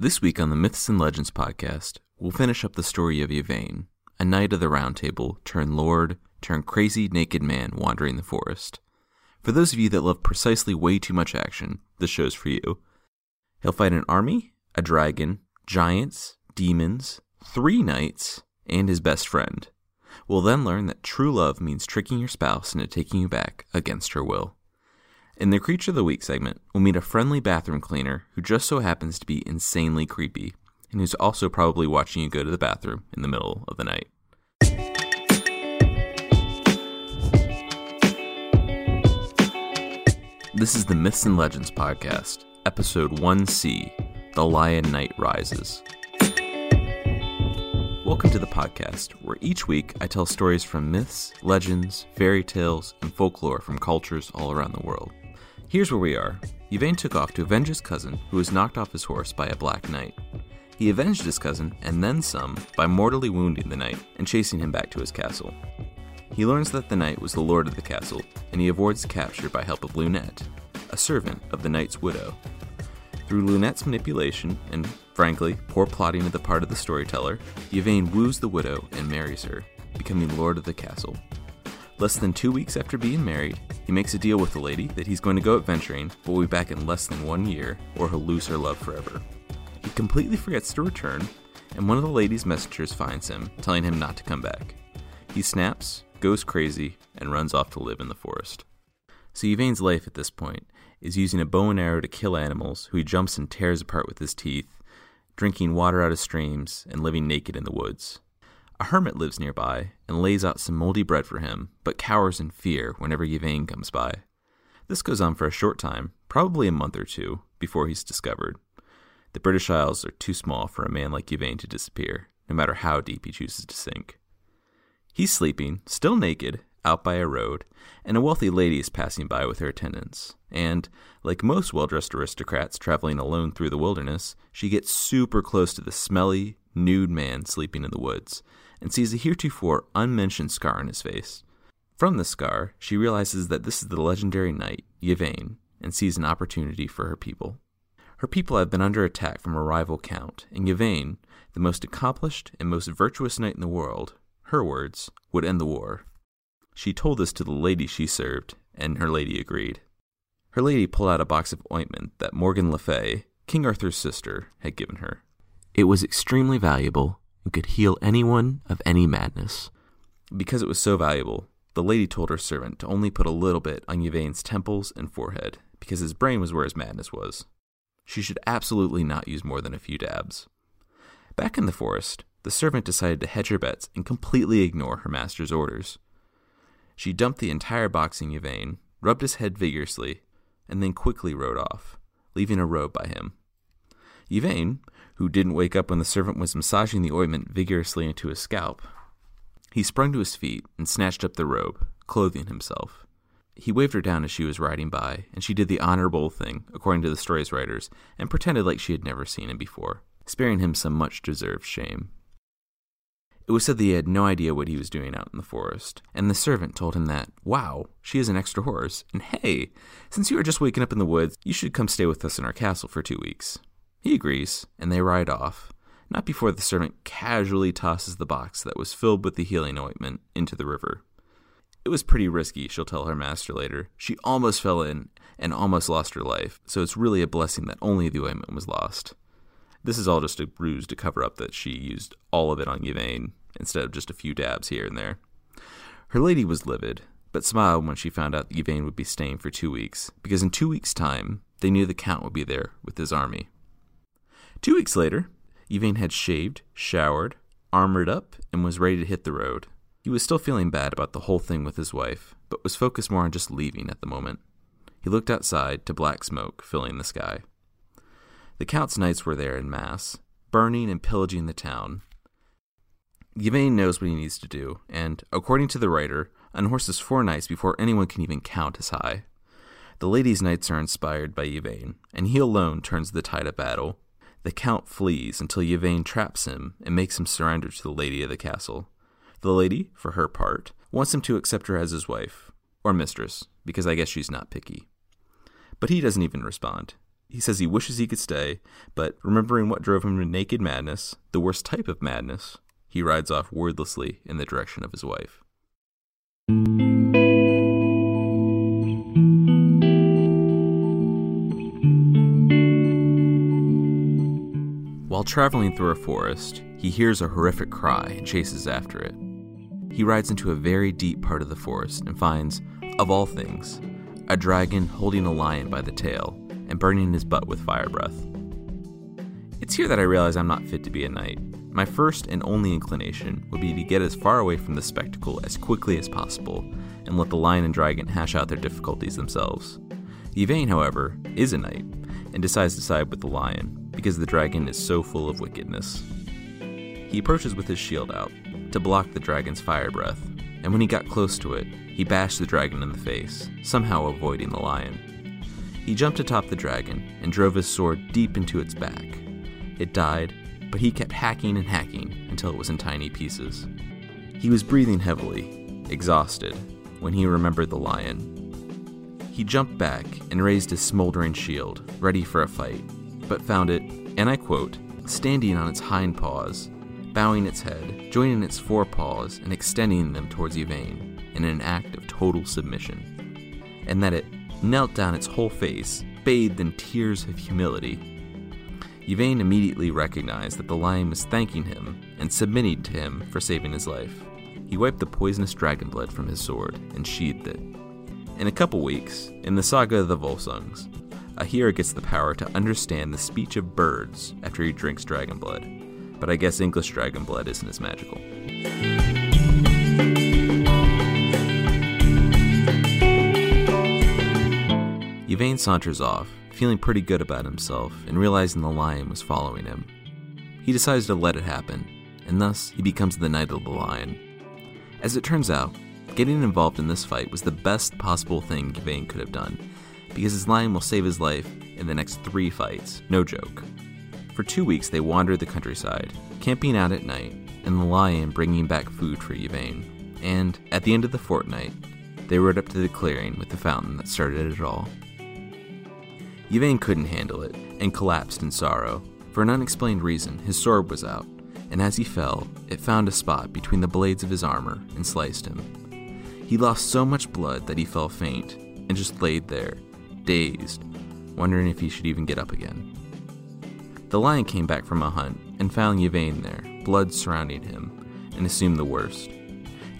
This week on the Myths and Legends podcast, we'll finish up the story of Yvain, a knight of the Round Table turned lord turned crazy naked man wandering the forest. For those of you that love precisely way too much action, this show's for you. He'll fight an army, a dragon, giants, demons, three knights, and his best friend. We'll then learn that true love means tricking your spouse into taking you back against her will. In the Creature of the Week segment, we'll meet a friendly bathroom cleaner who just so happens to be insanely creepy, and who's also probably watching you go to the bathroom in the middle of the night. This is the Myths and Legends podcast, episode 1C The Lion Knight Rises. Welcome to the podcast, where each week I tell stories from myths, legends, fairy tales, and folklore from cultures all around the world. Here's where we are. Yvain took off to avenge his cousin, who was knocked off his horse by a black knight. He avenged his cousin, and then some, by mortally wounding the knight and chasing him back to his castle. He learns that the knight was the lord of the castle, and he avoids capture by help of Lunette, a servant of the knight's widow. Through Lunette's manipulation, and frankly, poor plotting of the part of the storyteller, Yvain woos the widow and marries her, becoming lord of the castle. Less than two weeks after being married, he makes a deal with the lady that he's going to go adventuring, but will be back in less than one year, or he'll lose her love forever. He completely forgets to return, and one of the lady's messengers finds him, telling him not to come back. He snaps, goes crazy, and runs off to live in the forest. So Yvain's life at this point is using a bow and arrow to kill animals who he jumps and tears apart with his teeth, drinking water out of streams, and living naked in the woods. A hermit lives nearby and lays out some moldy bread for him, but cowers in fear whenever Yvain comes by. This goes on for a short time, probably a month or two, before he's discovered. The British Isles are too small for a man like Yvain to disappear, no matter how deep he chooses to sink. He's sleeping, still naked, out by a road, and a wealthy lady is passing by with her attendants. And, like most well dressed aristocrats traveling alone through the wilderness, she gets super close to the smelly, nude man sleeping in the woods, and sees a heretofore unmentioned scar on his face. From the scar, she realizes that this is the legendary knight, Yvain, and sees an opportunity for her people. Her people have been under attack from a rival count, and Yvain, the most accomplished and most virtuous knight in the world, her words, would end the war. She told this to the lady she served, and her lady agreed. Her lady pulled out a box of ointment that Morgan Le Fay, King Arthur's sister, had given her. It was extremely valuable and could heal anyone of any madness. Because it was so valuable, the lady told her servant to only put a little bit on Yvain's temples and forehead, because his brain was where his madness was. She should absolutely not use more than a few dabs. Back in the forest, the servant decided to hedge her bets and completely ignore her master's orders. She dumped the entire box in Yvain, rubbed his head vigorously, and then quickly rode off, leaving a robe by him. Yvain, who didn't wake up when the servant was massaging the ointment vigorously into his scalp, he sprung to his feet and snatched up the robe, clothing himself. He waved her down as she was riding by, and she did the honorable thing, according to the story's writers, and pretended like she had never seen him before, sparing him some much deserved shame. It was said that he had no idea what he was doing out in the forest, and the servant told him that, wow, she is an extra horse, and hey, since you are just waking up in the woods, you should come stay with us in our castle for two weeks. He agrees, and they ride off, not before the servant casually tosses the box that was filled with the healing ointment into the river. It was pretty risky, she'll tell her master later. She almost fell in and almost lost her life, so it's really a blessing that only the ointment was lost. This is all just a ruse to cover up that she used all of it on Yvain instead of just a few dabs here and there. Her lady was livid, but smiled when she found out that Yvain would be staying for two weeks, because in two weeks' time, they knew the Count would be there with his army. Two weeks later, Yvain had shaved, showered, armored up, and was ready to hit the road. He was still feeling bad about the whole thing with his wife, but was focused more on just leaving at the moment. He looked outside to black smoke filling the sky. The Count's knights were there in mass, burning and pillaging the town, Yvain knows what he needs to do, and, according to the writer, unhorses four knights before anyone can even count as high. The lady's knights are inspired by Yvain, and he alone turns the tide of battle. The count flees until Yvain traps him and makes him surrender to the lady of the castle. The lady, for her part, wants him to accept her as his wife, or mistress, because I guess she's not picky. But he doesn't even respond. He says he wishes he could stay, but remembering what drove him to naked madness, the worst type of madness, he rides off wordlessly in the direction of his wife. Traveling through a forest, he hears a horrific cry and chases after it. He rides into a very deep part of the forest and finds, of all things, a dragon holding a lion by the tail and burning his butt with fire breath. It's here that I realize I'm not fit to be a knight. My first and only inclination would be to get as far away from the spectacle as quickly as possible and let the lion and dragon hash out their difficulties themselves. Yvain, however, is a knight and decides to side with the lion because the dragon is so full of wickedness. He approaches with his shield out to block the dragon's fire breath, and when he got close to it, he bashed the dragon in the face, somehow avoiding the lion. He jumped atop the dragon and drove his sword deep into its back. It died, but he kept hacking and hacking until it was in tiny pieces. He was breathing heavily, exhausted, when he remembered the lion. He jumped back and raised his smoldering shield, ready for a fight, but found it, and I quote, standing on its hind paws, bowing its head, joining its forepaws, and extending them towards Yvain in an act of total submission, and that it knelt down its whole face, bathed in tears of humility. Yvain immediately recognized that the lion was thanking him and submitting to him for saving his life. He wiped the poisonous dragon blood from his sword and sheathed it. In a couple weeks, in the saga of the Volsungs, a hero gets the power to understand the speech of birds after he drinks dragon blood. But I guess English dragon blood isn't as magical. Yvain saunters off, feeling pretty good about himself and realizing the lion was following him. He decides to let it happen, and thus he becomes the Knight of the Lion. As it turns out, getting involved in this fight was the best possible thing Yvain could have done, because his lion will save his life in the next three fights, no joke. For two weeks, they wandered the countryside, camping out at night, and the lion bringing back food for Yvain. And at the end of the fortnight, they rode up to the clearing with the fountain that started it all. Yvain couldn't handle it and collapsed in sorrow. For an unexplained reason, his sword was out, and as he fell, it found a spot between the blades of his armor and sliced him. He lost so much blood that he fell faint and just laid there, dazed, wondering if he should even get up again. The lion came back from a hunt and found Yvain there, blood surrounding him, and assumed the worst.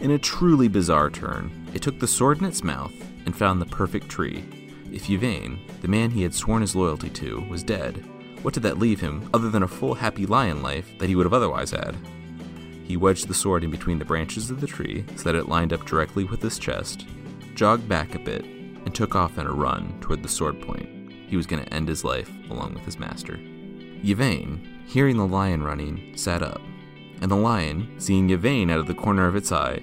In a truly bizarre turn, it took the sword in its mouth and found the perfect tree if Yvain, the man he had sworn his loyalty to, was dead, what did that leave him other than a full, happy lion life that he would have otherwise had? He wedged the sword in between the branches of the tree so that it lined up directly with his chest, jogged back a bit, and took off in a run toward the sword point. He was going to end his life along with his master. Yvain, hearing the lion running, sat up, and the lion, seeing Yvain out of the corner of its eye,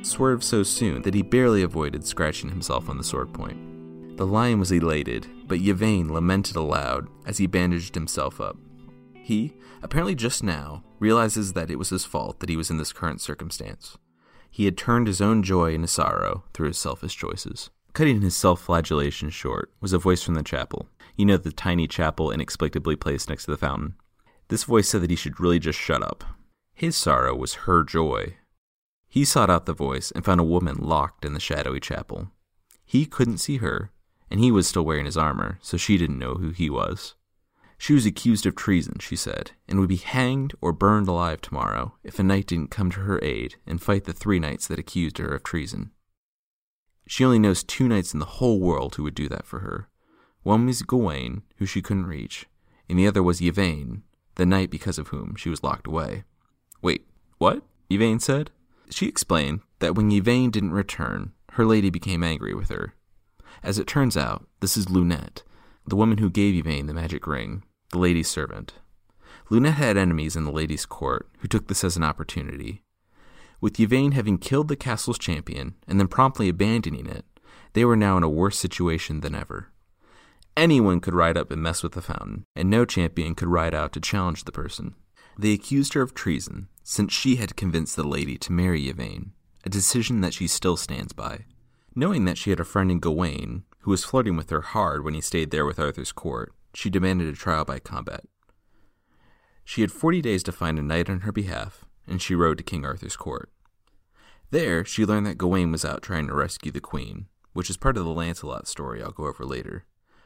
swerved so soon that he barely avoided scratching himself on the sword point. The lion was elated, but Yvain lamented aloud as he bandaged himself up. He, apparently just now, realizes that it was his fault that he was in this current circumstance. He had turned his own joy into sorrow through his selfish choices. Cutting his self flagellation short was a voice from the chapel. You know, the tiny chapel inexplicably placed next to the fountain. This voice said that he should really just shut up. His sorrow was her joy. He sought out the voice and found a woman locked in the shadowy chapel. He couldn't see her, and he was still wearing his armor, so she didn't know who he was. She was accused of treason, she said, and would be hanged or burned alive tomorrow if a knight didn't come to her aid and fight the three knights that accused her of treason. She only knows two knights in the whole world who would do that for her. One was Gawain, who she couldn't reach, and the other was Yvain, the knight because of whom she was locked away. Wait, what? Yvain said. She explained that when Yvain didn't return, her lady became angry with her as it turns out, this is Lunete, the woman who gave Yvain the magic ring, the lady's servant. Lunete had enemies in the lady's court who took this as an opportunity. With Yvain having killed the castle's champion and then promptly abandoning it, they were now in a worse situation than ever. Anyone could ride up and mess with the fountain, and no champion could ride out to challenge the person. They accused her of treason, since she had convinced the lady to marry Yvain, a decision that she still stands by. Knowing that she had a friend in Gawain, who was flirting with her hard when he stayed there with Arthur's court, she demanded a trial by combat. She had forty days to find a knight on her behalf, and she rode to King Arthur's court. There, she learned that Gawain was out trying to rescue the queen, which is part of the Lancelot story I'll go over later.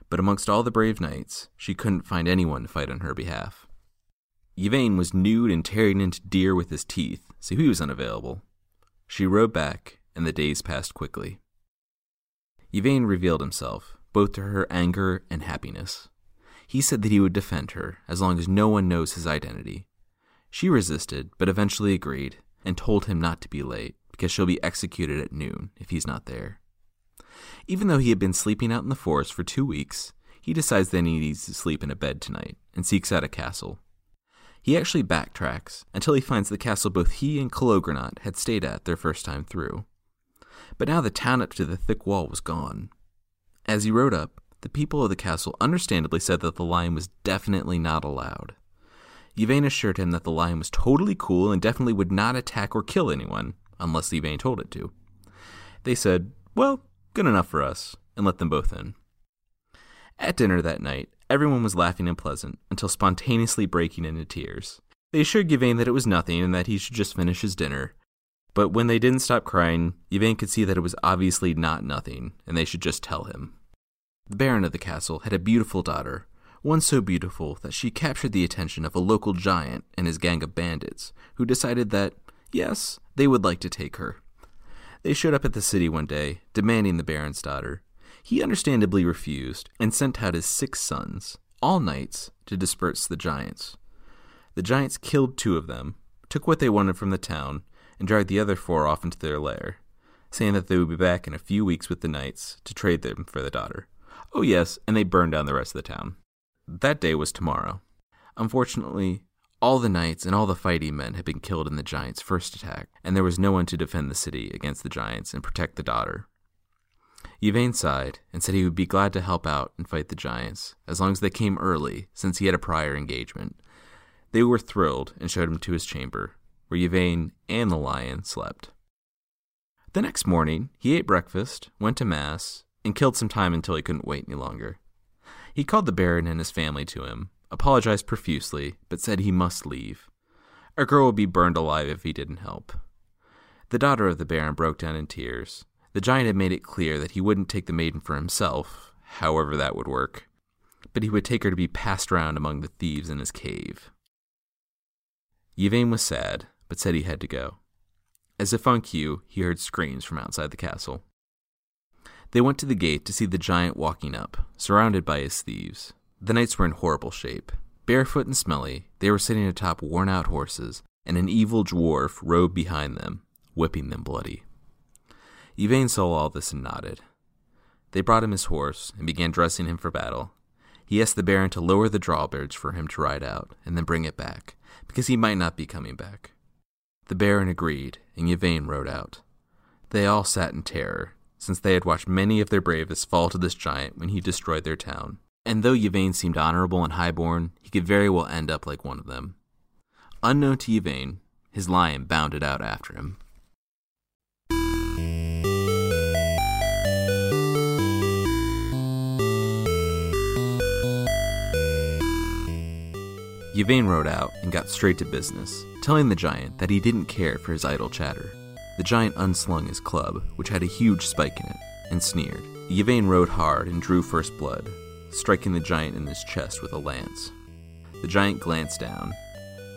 But amongst all the brave knights, she couldn't find anyone to fight on her behalf. Yvain was nude and tearing into deer with his teeth, so he was unavailable. She rode back, and the days passed quickly. Yvain revealed himself, both to her anger and happiness. He said that he would defend her as long as no one knows his identity. She resisted, but eventually agreed, and told him not to be late, because she'll be executed at noon if he's not there. Even though he had been sleeping out in the forest for two weeks, he decides that he needs to sleep in a bed tonight and seeks out a castle. He actually backtracks until he finds the castle both he and Calogrenant had stayed at their first time through. But now the town up to the thick wall was gone. As he rode up, the people of the castle understandably said that the lion was definitely not allowed. Yvain assured him that the lion was totally cool and definitely would not attack or kill anyone, unless Yvain told it to. They said, Well, good enough for us, and let them both in. At dinner that night, everyone was laughing and pleasant until spontaneously breaking into tears. They assured Yvain that it was nothing and that he should just finish his dinner. But when they didn't stop crying, Yvain could see that it was obviously not nothing, and they should just tell him. The Baron of the castle had a beautiful daughter, one so beautiful that she captured the attention of a local giant and his gang of bandits, who decided that, yes, they would like to take her. They showed up at the city one day, demanding the Baron's daughter. He understandably refused and sent out his six sons, all knights, to disperse the giants. The giants killed two of them, took what they wanted from the town, and dragged the other four off into their lair, saying that they would be back in a few weeks with the knights to trade them for the daughter. Oh, yes, and they burned down the rest of the town. That day was tomorrow. Unfortunately, all the knights and all the fighting men had been killed in the giants' first attack, and there was no one to defend the city against the giants and protect the daughter. Yvain sighed and said he would be glad to help out and fight the giants, as long as they came early, since he had a prior engagement. They were thrilled and showed him to his chamber, where Yvain and the lion slept. The next morning, he ate breakfast, went to Mass, and killed some time until he couldn't wait any longer. He called the Baron and his family to him, apologized profusely, but said he must leave. A girl would be burned alive if he didn't help. The daughter of the Baron broke down in tears. The giant had made it clear that he wouldn't take the maiden for himself, however that would work, but he would take her to be passed around among the thieves in his cave. Yvain was sad, but said he had to go. As if on cue, he heard screams from outside the castle. They went to the gate to see the giant walking up, surrounded by his thieves. The knights were in horrible shape. Barefoot and smelly, they were sitting atop worn out horses, and an evil dwarf rode behind them, whipping them bloody. Yvain saw all this and nodded. They brought him his horse and began dressing him for battle. He asked the Baron to lower the drawbridge for him to ride out and then bring it back, because he might not be coming back. The Baron agreed, and Yvain rode out. They all sat in terror, since they had watched many of their bravest fall to this giant when he destroyed their town and though Yvain seemed honorable and highborn, he could very well end up like one of them. Unknown to Yvain, his lion bounded out after him. Yvain rode out and got straight to business, telling the giant that he didn't care for his idle chatter. The giant unslung his club, which had a huge spike in it, and sneered. Yvain rode hard and drew first blood, striking the giant in his chest with a lance. The giant glanced down.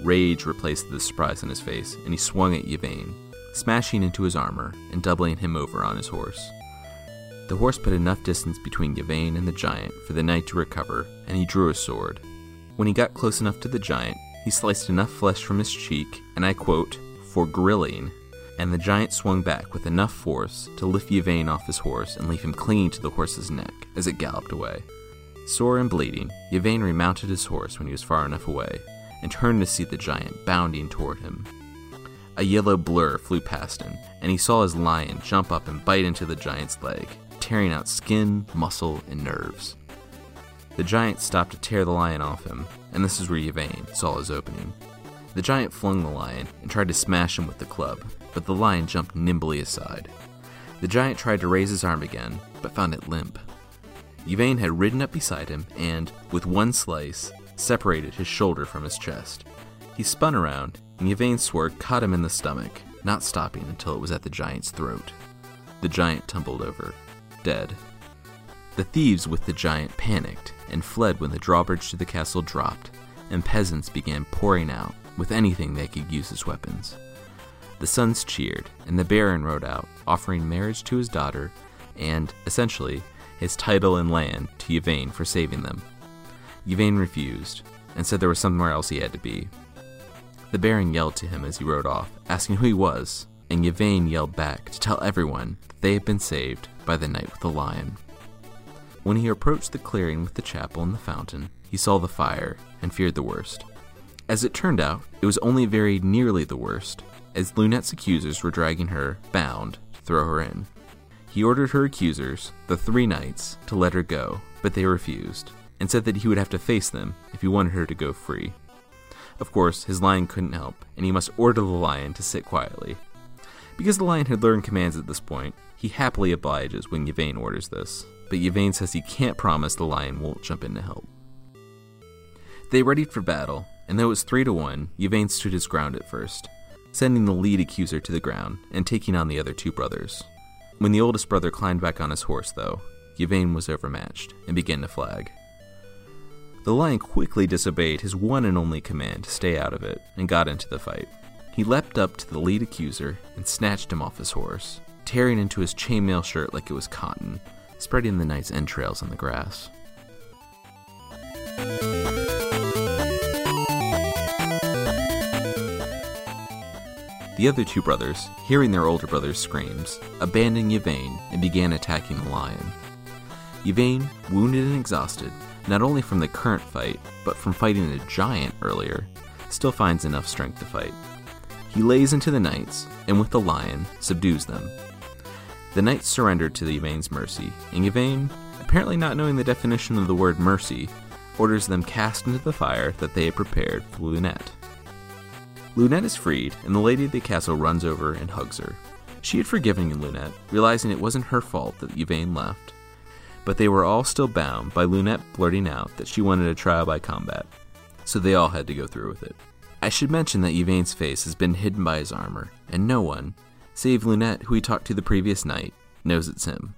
Rage replaced the surprise on his face, and he swung at Yvain, smashing into his armor and doubling him over on his horse. The horse put enough distance between Yvain and the giant for the knight to recover, and he drew his sword. When he got close enough to the giant, he sliced enough flesh from his cheek, and I quote, for grilling, and the giant swung back with enough force to lift Yvain off his horse and leave him clinging to the horse's neck as it galloped away. Sore and bleeding, Yvain remounted his horse when he was far enough away, and turned to see the giant bounding toward him. A yellow blur flew past him, and he saw his lion jump up and bite into the giant's leg, tearing out skin, muscle, and nerves. The giant stopped to tear the lion off him, and this is where Yvain saw his opening. The giant flung the lion and tried to smash him with the club, but the lion jumped nimbly aside. The giant tried to raise his arm again, but found it limp Yvain had ridden up beside him and, with one slice, separated his shoulder from his chest. He spun around, and Yvain's sword caught him in the stomach, not stopping until it was at the giant's throat. The giant tumbled over, dead. The thieves with the giant panicked and fled when the drawbridge to the castle dropped, and peasants began pouring out with anything they could use as weapons. The sons cheered, and the Baron rode out, offering marriage to his daughter and, essentially, his title and land to Yvain for saving them. Yvain refused, and said there was somewhere else he had to be. The Baron yelled to him as he rode off, asking who he was, and Yvain yelled back to tell everyone that they had been saved by the Knight with the Lion. When he approached the clearing with the chapel and the fountain, he saw the fire and feared the worst. As it turned out, it was only very nearly the worst, as Lunette's accusers were dragging her, bound, to throw her in. He ordered her accusers, the three knights, to let her go, but they refused, and said that he would have to face them if he wanted her to go free. Of course, his lion couldn't help, and he must order the lion to sit quietly. Because the lion had learned commands at this point, he happily obliges when Yvain orders this, but Yvain says he can't promise the lion won't jump in to help. They readied for battle, and though it was three to one, Yvain stood his ground at first, sending the lead accuser to the ground and taking on the other two brothers. When the oldest brother climbed back on his horse, though, Yvain was overmatched and began to flag. The lion quickly disobeyed his one and only command to stay out of it and got into the fight. He leapt up to the lead accuser and snatched him off his horse, tearing into his chainmail shirt like it was cotton, spreading the knight's entrails on the grass. The other two brothers, hearing their older brother's screams, abandoned Yvain and began attacking the lion. Yvain, wounded and exhausted, not only from the current fight, but from fighting a giant earlier, still finds enough strength to fight. He lays into the knights, and with the lion, subdues them. The knights surrendered to Yvain's mercy, and Yvain, apparently not knowing the definition of the word mercy, orders them cast into the fire that they had prepared for Lunette. Lunette is freed, and the lady of the castle runs over and hugs her. She had forgiven Lunette, realizing it wasn't her fault that Yvain left, but they were all still bound by Lunette blurting out that she wanted a trial by combat, so they all had to go through with it. I should mention that Yvain's face has been hidden by his armor, and no one, save Lunette, who he talked to the previous night, knows it's him.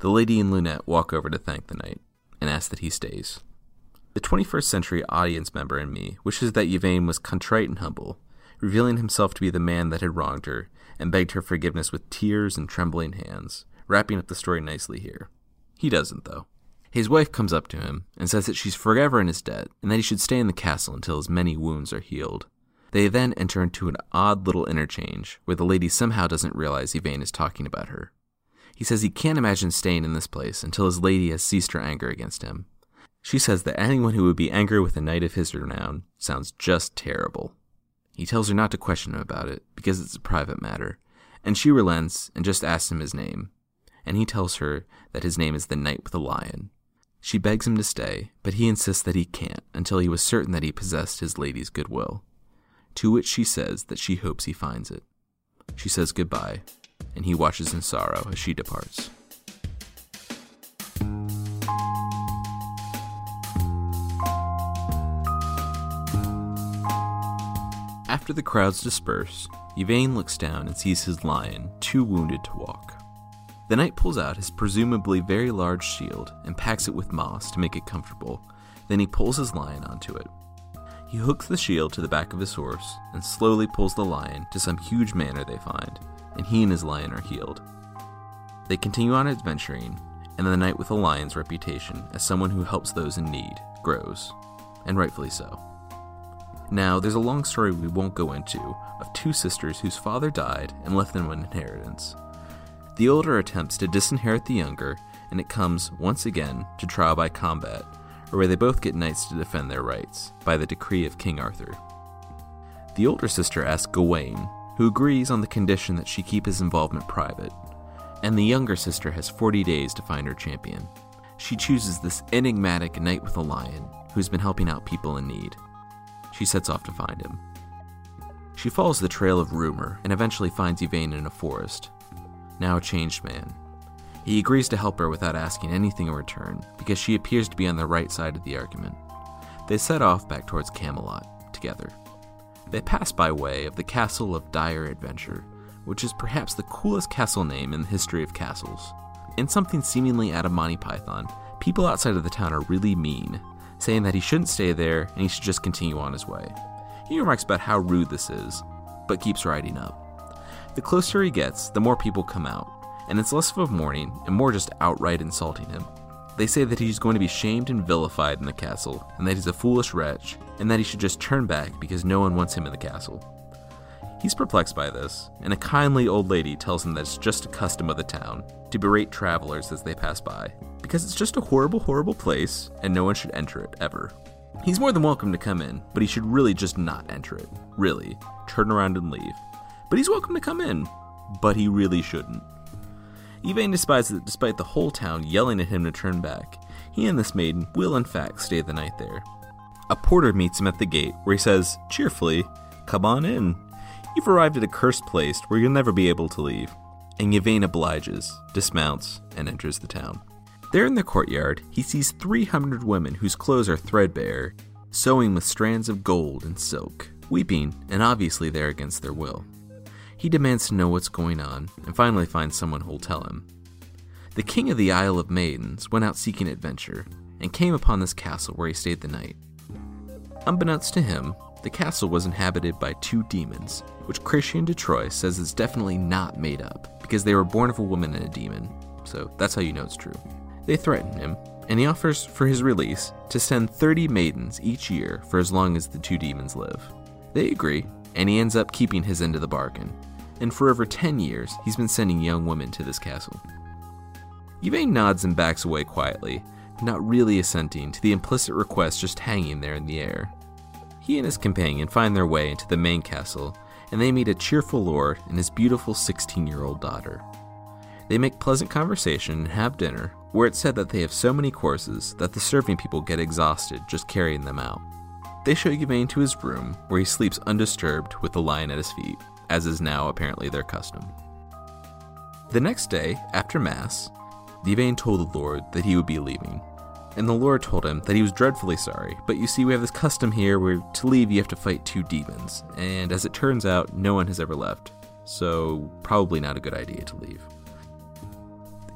The lady and Lunette walk over to thank the knight, and ask that he stays. The 21st century audience member in me wishes that Yvain was contrite and humble, revealing himself to be the man that had wronged her, and begged her forgiveness with tears and trembling hands, wrapping up the story nicely here. He doesn't, though. His wife comes up to him and says that she's forever in his debt, and that he should stay in the castle until his many wounds are healed. They then enter into an odd little interchange where the lady somehow doesn't realize Yvain is talking about her. He says he can't imagine staying in this place until his lady has ceased her anger against him, she says that anyone who would be angry with a knight of his renown sounds just terrible. He tells her not to question him about it because it's a private matter, and she relents and just asks him his name. And he tells her that his name is the Knight with the Lion. She begs him to stay, but he insists that he can't until he was certain that he possessed his lady's goodwill. To which she says that she hopes he finds it. She says goodbye, and he watches in sorrow as she departs. After the crowds disperse, Yvain looks down and sees his lion, too wounded to walk. The knight pulls out his presumably very large shield and packs it with moss to make it comfortable. Then he pulls his lion onto it. He hooks the shield to the back of his horse and slowly pulls the lion to some huge manor they find, and he and his lion are healed. They continue on adventuring, and the knight with the lion's reputation as someone who helps those in need grows, and rightfully so. Now, there's a long story we won't go into of two sisters whose father died and left them an inheritance. The older attempts to disinherit the younger, and it comes, once again, to trial by combat, or where they both get knights to defend their rights, by the decree of King Arthur. The older sister asks Gawain, who agrees on the condition that she keep his involvement private, and the younger sister has 40 days to find her champion. She chooses this enigmatic knight with a lion, who's been helping out people in need she sets off to find him. She follows the trail of rumor and eventually finds Yvain in a forest, now a changed man. He agrees to help her without asking anything in return because she appears to be on the right side of the argument. They set off back towards Camelot together. They pass by way of the Castle of Dire Adventure, which is perhaps the coolest castle name in the history of castles. In something seemingly out of Monty Python, people outside of the town are really mean, saying that he shouldn't stay there and he should just continue on his way. He remarks about how rude this is, but keeps riding up. The closer he gets, the more people come out, and it's less of a mourning and more just outright insulting him. They say that he's going to be shamed and vilified in the castle, and that he's a foolish wretch, and that he should just turn back because no one wants him in the castle. He's perplexed by this, and a kindly old lady tells him that it's just a custom of the town to berate travelers as they pass by, because it's just a horrible, horrible place, and no one should enter it ever. He's more than welcome to come in, but he should really just not enter it. Really. Turn around and leave. But he's welcome to come in, but he really shouldn't. Yvain despises that despite the whole town yelling at him to turn back, he and this maiden will in fact stay the night there. A porter meets him at the gate where he says, cheerfully, Come on in. You've arrived at a cursed place where you'll never be able to leave. And Yvain obliges, dismounts, and enters the town. There in the courtyard, he sees 300 women whose clothes are threadbare, sewing with strands of gold and silk, weeping, and obviously there against their will. He demands to know what's going on, and finally finds someone who'll tell him. The king of the Isle of Maidens went out seeking adventure, and came upon this castle where he stayed the night. Unbeknownst to him, the castle was inhabited by two demons, which Chrétien de Troyes says is definitely not made up, because they were born of a woman and a demon, so that's how you know it's true. They threaten him, and he offers for his release to send 30 maidens each year for as long as the two demons live. They agree, and he ends up keeping his end of the bargain. And for over 10 years, he's been sending young women to this castle. Yvain nods and backs away quietly, not really assenting to the implicit request just hanging there in the air. He and his companion find their way into the main castle, and they meet a cheerful lord and his beautiful 16 year old daughter. They make pleasant conversation and have dinner, where it's said that they have so many courses that the serving people get exhausted just carrying them out. They show Yvain to his room, where he sleeps undisturbed with the lion at his feet, as is now apparently their custom. The next day, after Mass, Yvain told the Lord that he would be leaving. And the Lord told him that he was dreadfully sorry, but you see, we have this custom here where to leave you have to fight two demons, and as it turns out, no one has ever left, so probably not a good idea to leave.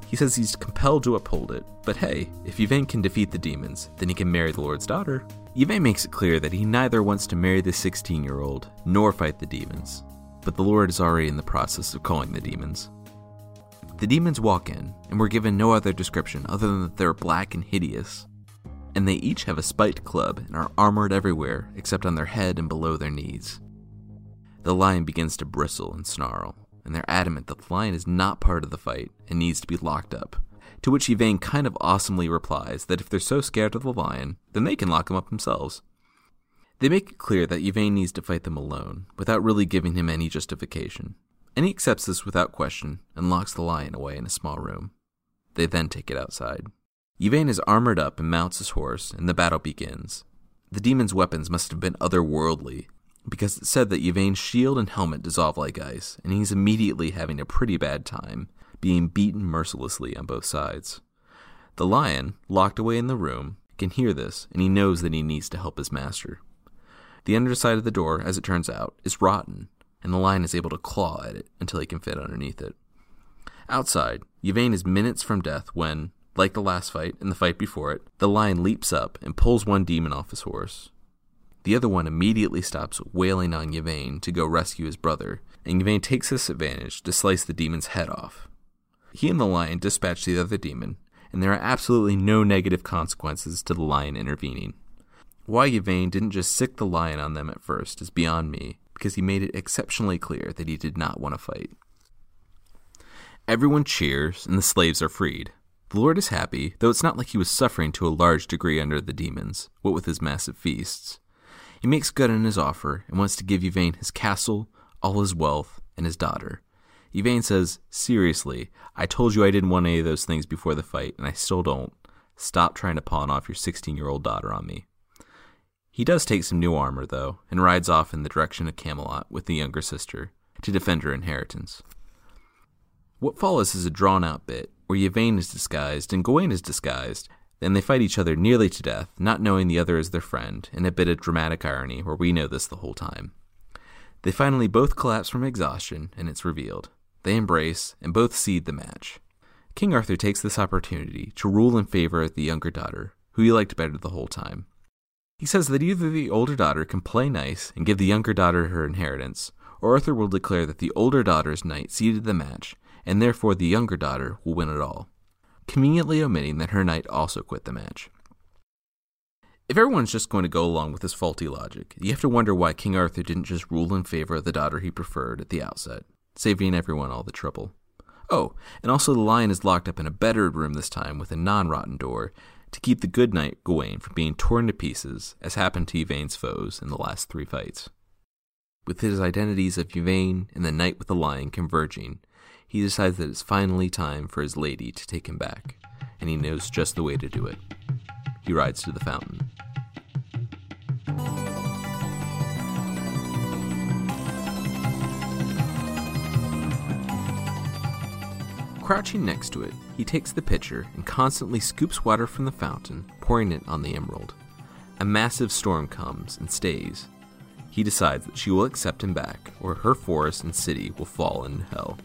He says he's compelled to uphold it, but hey, if Yvain can defeat the demons, then he can marry the Lord's daughter. Yvain makes it clear that he neither wants to marry the 16 year old nor fight the demons, but the Lord is already in the process of calling the demons. The demons walk in, and we're given no other description other than that they're black and hideous. And they each have a spiked club and are armored everywhere except on their head and below their knees. The lion begins to bristle and snarl, and they're adamant that the lion is not part of the fight and needs to be locked up. To which Yvain kind of awesomely replies that if they're so scared of the lion, then they can lock him up themselves. They make it clear that Yvain needs to fight them alone, without really giving him any justification, and he accepts this without question and locks the lion away in a small room. They then take it outside. Yvain is armored up and mounts his horse, and the battle begins. The demon's weapons must have been otherworldly, because it's said that Yvain's shield and helmet dissolve like ice, and he's immediately having a pretty bad time, being beaten mercilessly on both sides. The lion, locked away in the room, can hear this, and he knows that he needs to help his master. The underside of the door, as it turns out, is rotten, and the lion is able to claw at it until he can fit underneath it. Outside, Yvain is minutes from death when, like the last fight and the fight before it, the lion leaps up and pulls one demon off his horse. The other one immediately stops wailing on Yvain to go rescue his brother, and Yvain takes this advantage to slice the demon's head off. He and the lion dispatch the other demon, and there are absolutely no negative consequences to the lion intervening. Why Yvain didn't just sick the lion on them at first is beyond me, because he made it exceptionally clear that he did not want to fight. Everyone cheers, and the slaves are freed. The Lord is happy, though it's not like he was suffering to a large degree under the demons, what with his massive feasts. He makes good on his offer and wants to give Yvain his castle, all his wealth, and his daughter. Yvain says, Seriously, I told you I didn't want any of those things before the fight, and I still don't. Stop trying to pawn off your 16 year old daughter on me. He does take some new armor, though, and rides off in the direction of Camelot with the younger sister to defend her inheritance. What follows is a drawn out bit where Yvain is disguised and Gawain is disguised, and they fight each other nearly to death, not knowing the other is their friend, in a bit of dramatic irony where we know this the whole time. They finally both collapse from exhaustion, and it's revealed. They embrace, and both cede the match. King Arthur takes this opportunity to rule in favor of the younger daughter, who he liked better the whole time. He says that either the older daughter can play nice and give the younger daughter her inheritance, or Arthur will declare that the older daughter's knight ceded the match, and therefore the younger daughter will win it all, conveniently omitting that her knight also quit the match. If everyone's just going to go along with this faulty logic, you have to wonder why King Arthur didn't just rule in favor of the daughter he preferred at the outset, saving everyone all the trouble. Oh, and also the lion is locked up in a better room this time with a non rotten door to keep the good knight Gawain from being torn to pieces, as happened to Yvain's foes in the last three fights. With his identities of Yvain and the knight with the lion converging, he decides that it's finally time for his lady to take him back, and he knows just the way to do it. He rides to the fountain. Crouching next to it, he takes the pitcher and constantly scoops water from the fountain, pouring it on the emerald. A massive storm comes and stays. He decides that she will accept him back, or her forest and city will fall into hell.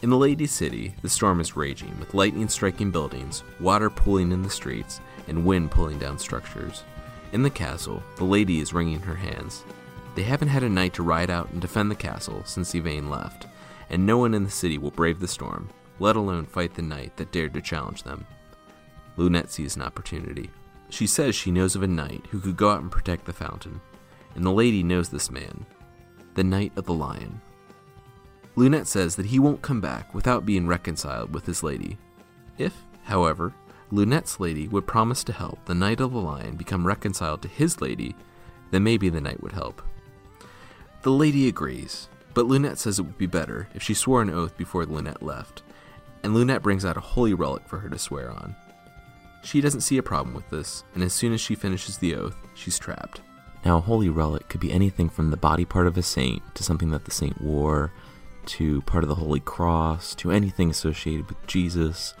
In the Lady City, the storm is raging, with lightning striking buildings, water pooling in the streets, and wind pulling down structures. In the castle, the lady is wringing her hands. They haven't had a knight to ride out and defend the castle since Yvain left, and no one in the city will brave the storm, let alone fight the knight that dared to challenge them. Lunete sees an opportunity. She says she knows of a knight who could go out and protect the fountain, and the lady knows this man, the Knight of the Lion. Lunete says that he won't come back without being reconciled with his lady. If, however, Lunete's lady would promise to help the Knight of the Lion become reconciled to his lady, then maybe the knight would help. The lady agrees, but Lunete says it would be better if she swore an oath before Lunete left, and Lunette brings out a holy relic for her to swear on. She doesn't see a problem with this, and as soon as she finishes the oath, she's trapped. Now, a holy relic could be anything from the body part of a saint to something that the saint wore, to part of the Holy Cross, to anything associated with Jesus,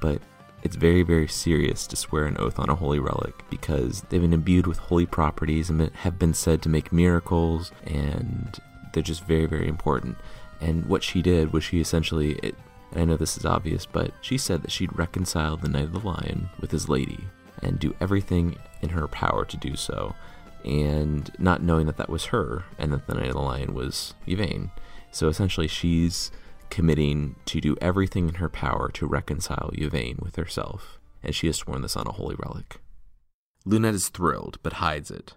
but it's very, very serious to swear an oath on a holy relic because they've been imbued with holy properties and have been said to make miracles, and they're just very, very important. And what she did was she essentially, it, I know this is obvious, but she said that she'd reconcile the Knight of the Lion with his lady and do everything in her power to do so, and not knowing that that was her and that the Knight of the Lion was Yvain. So essentially, she's committing to do everything in her power to reconcile Yvain with herself, and she has sworn this on a holy relic. Lunete is thrilled, but hides it,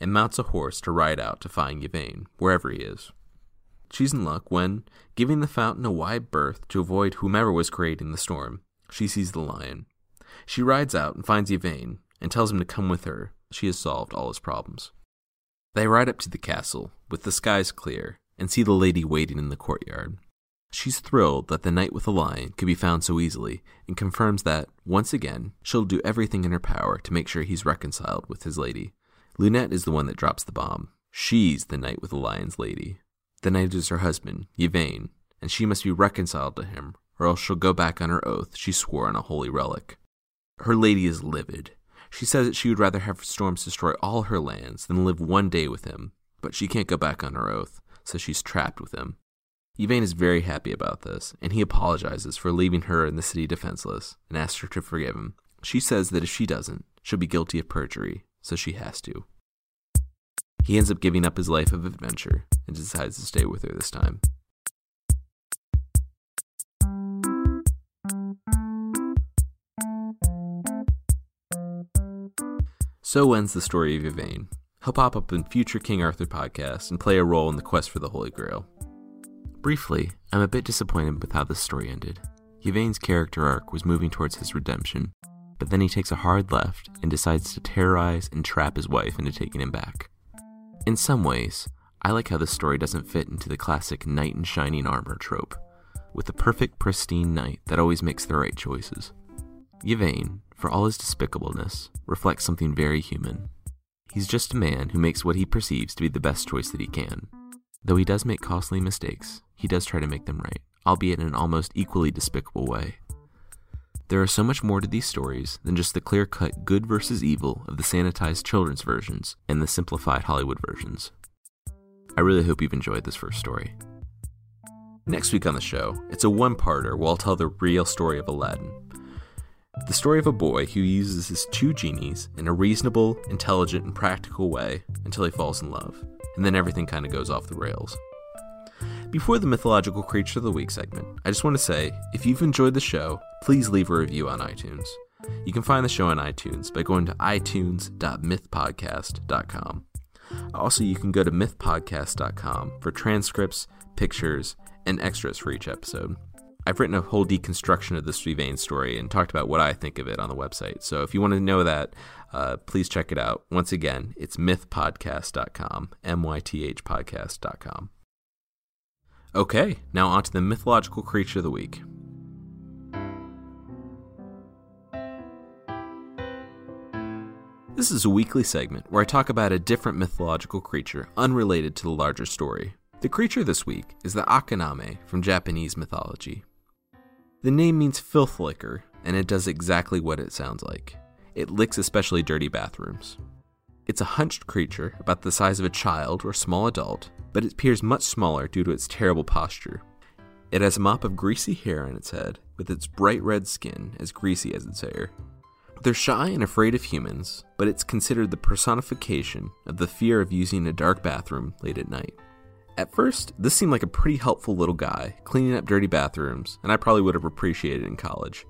and mounts a horse to ride out to find Yvain, wherever he is. She's in luck when, giving the fountain a wide berth to avoid whomever was creating the storm, she sees the lion. She rides out and finds Yvain, and tells him to come with her. She has solved all his problems. They ride up to the castle, with the skies clear, and see the lady waiting in the courtyard. She's thrilled that the knight with the lion could be found so easily, and confirms that, once again, she'll do everything in her power to make sure he's reconciled with his lady. Lunete is the one that drops the bomb. She's the knight with the lion's lady. The knight is her husband, Yvain, and she must be reconciled to him, or else she'll go back on her oath she swore on a holy relic. Her lady is livid. She says that she would rather have storms destroy all her lands than live one day with him, but she can't go back on her oath, so she's trapped with him. Yvain is very happy about this, and he apologizes for leaving her in the city defenseless and asks her to forgive him. She says that if she doesn't, she'll be guilty of perjury, so she has to. He ends up giving up his life of adventure and decides to stay with her this time. So ends the story of Yvain. He'll pop up in future King Arthur podcasts and play a role in the quest for the Holy Grail. Briefly, I'm a bit disappointed with how this story ended. Yvain's character arc was moving towards his redemption, but then he takes a hard left and decides to terrorize and trap his wife into taking him back. In some ways, I like how this story doesn't fit into the classic knight in shining armor trope, with the perfect, pristine knight that always makes the right choices. Yvain, for all his despicableness, reflects something very human. He's just a man who makes what he perceives to be the best choice that he can. Though he does make costly mistakes, he does try to make them right, albeit in an almost equally despicable way. There is so much more to these stories than just the clear cut good versus evil of the sanitized children's versions and the simplified Hollywood versions. I really hope you've enjoyed this first story. Next week on the show, it's a one parter where I'll tell the real story of Aladdin. The story of a boy who uses his two genies in a reasonable, intelligent, and practical way until he falls in love, and then everything kind of goes off the rails. Before the Mythological Creature of the Week segment, I just want to say if you've enjoyed the show, please leave a review on iTunes. You can find the show on iTunes by going to itunes.mythpodcast.com. Also, you can go to mythpodcast.com for transcripts, pictures, and extras for each episode. I've written a whole deconstruction of the Yvain story and talked about what I think of it on the website. So if you want to know that, uh, please check it out. Once again, it's mythpodcast.com, M Y T H podcast.com. Okay, now on to the mythological creature of the week. This is a weekly segment where I talk about a different mythological creature unrelated to the larger story. The creature this week is the Akaname from Japanese mythology. The name means filth licker, and it does exactly what it sounds like. It licks especially dirty bathrooms. It's a hunched creature about the size of a child or small adult, but it appears much smaller due to its terrible posture. It has a mop of greasy hair on its head, with its bright red skin as greasy as its hair. They're shy and afraid of humans, but it's considered the personification of the fear of using a dark bathroom late at night. At first, this seemed like a pretty helpful little guy, cleaning up dirty bathrooms, and I probably would have appreciated it in college.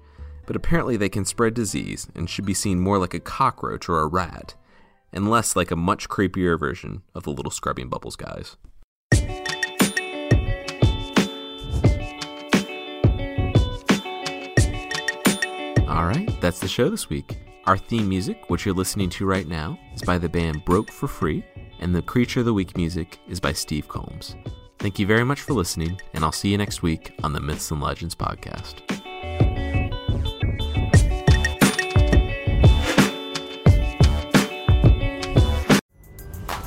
But apparently, they can spread disease and should be seen more like a cockroach or a rat, and less like a much creepier version of the little scrubbing bubbles guys. Alright, that's the show this week. Our theme music, which you're listening to right now, is by the band Broke for Free, and the Creature of the Week music is by Steve Combs. Thank you very much for listening, and I'll see you next week on the Myths and Legends podcast.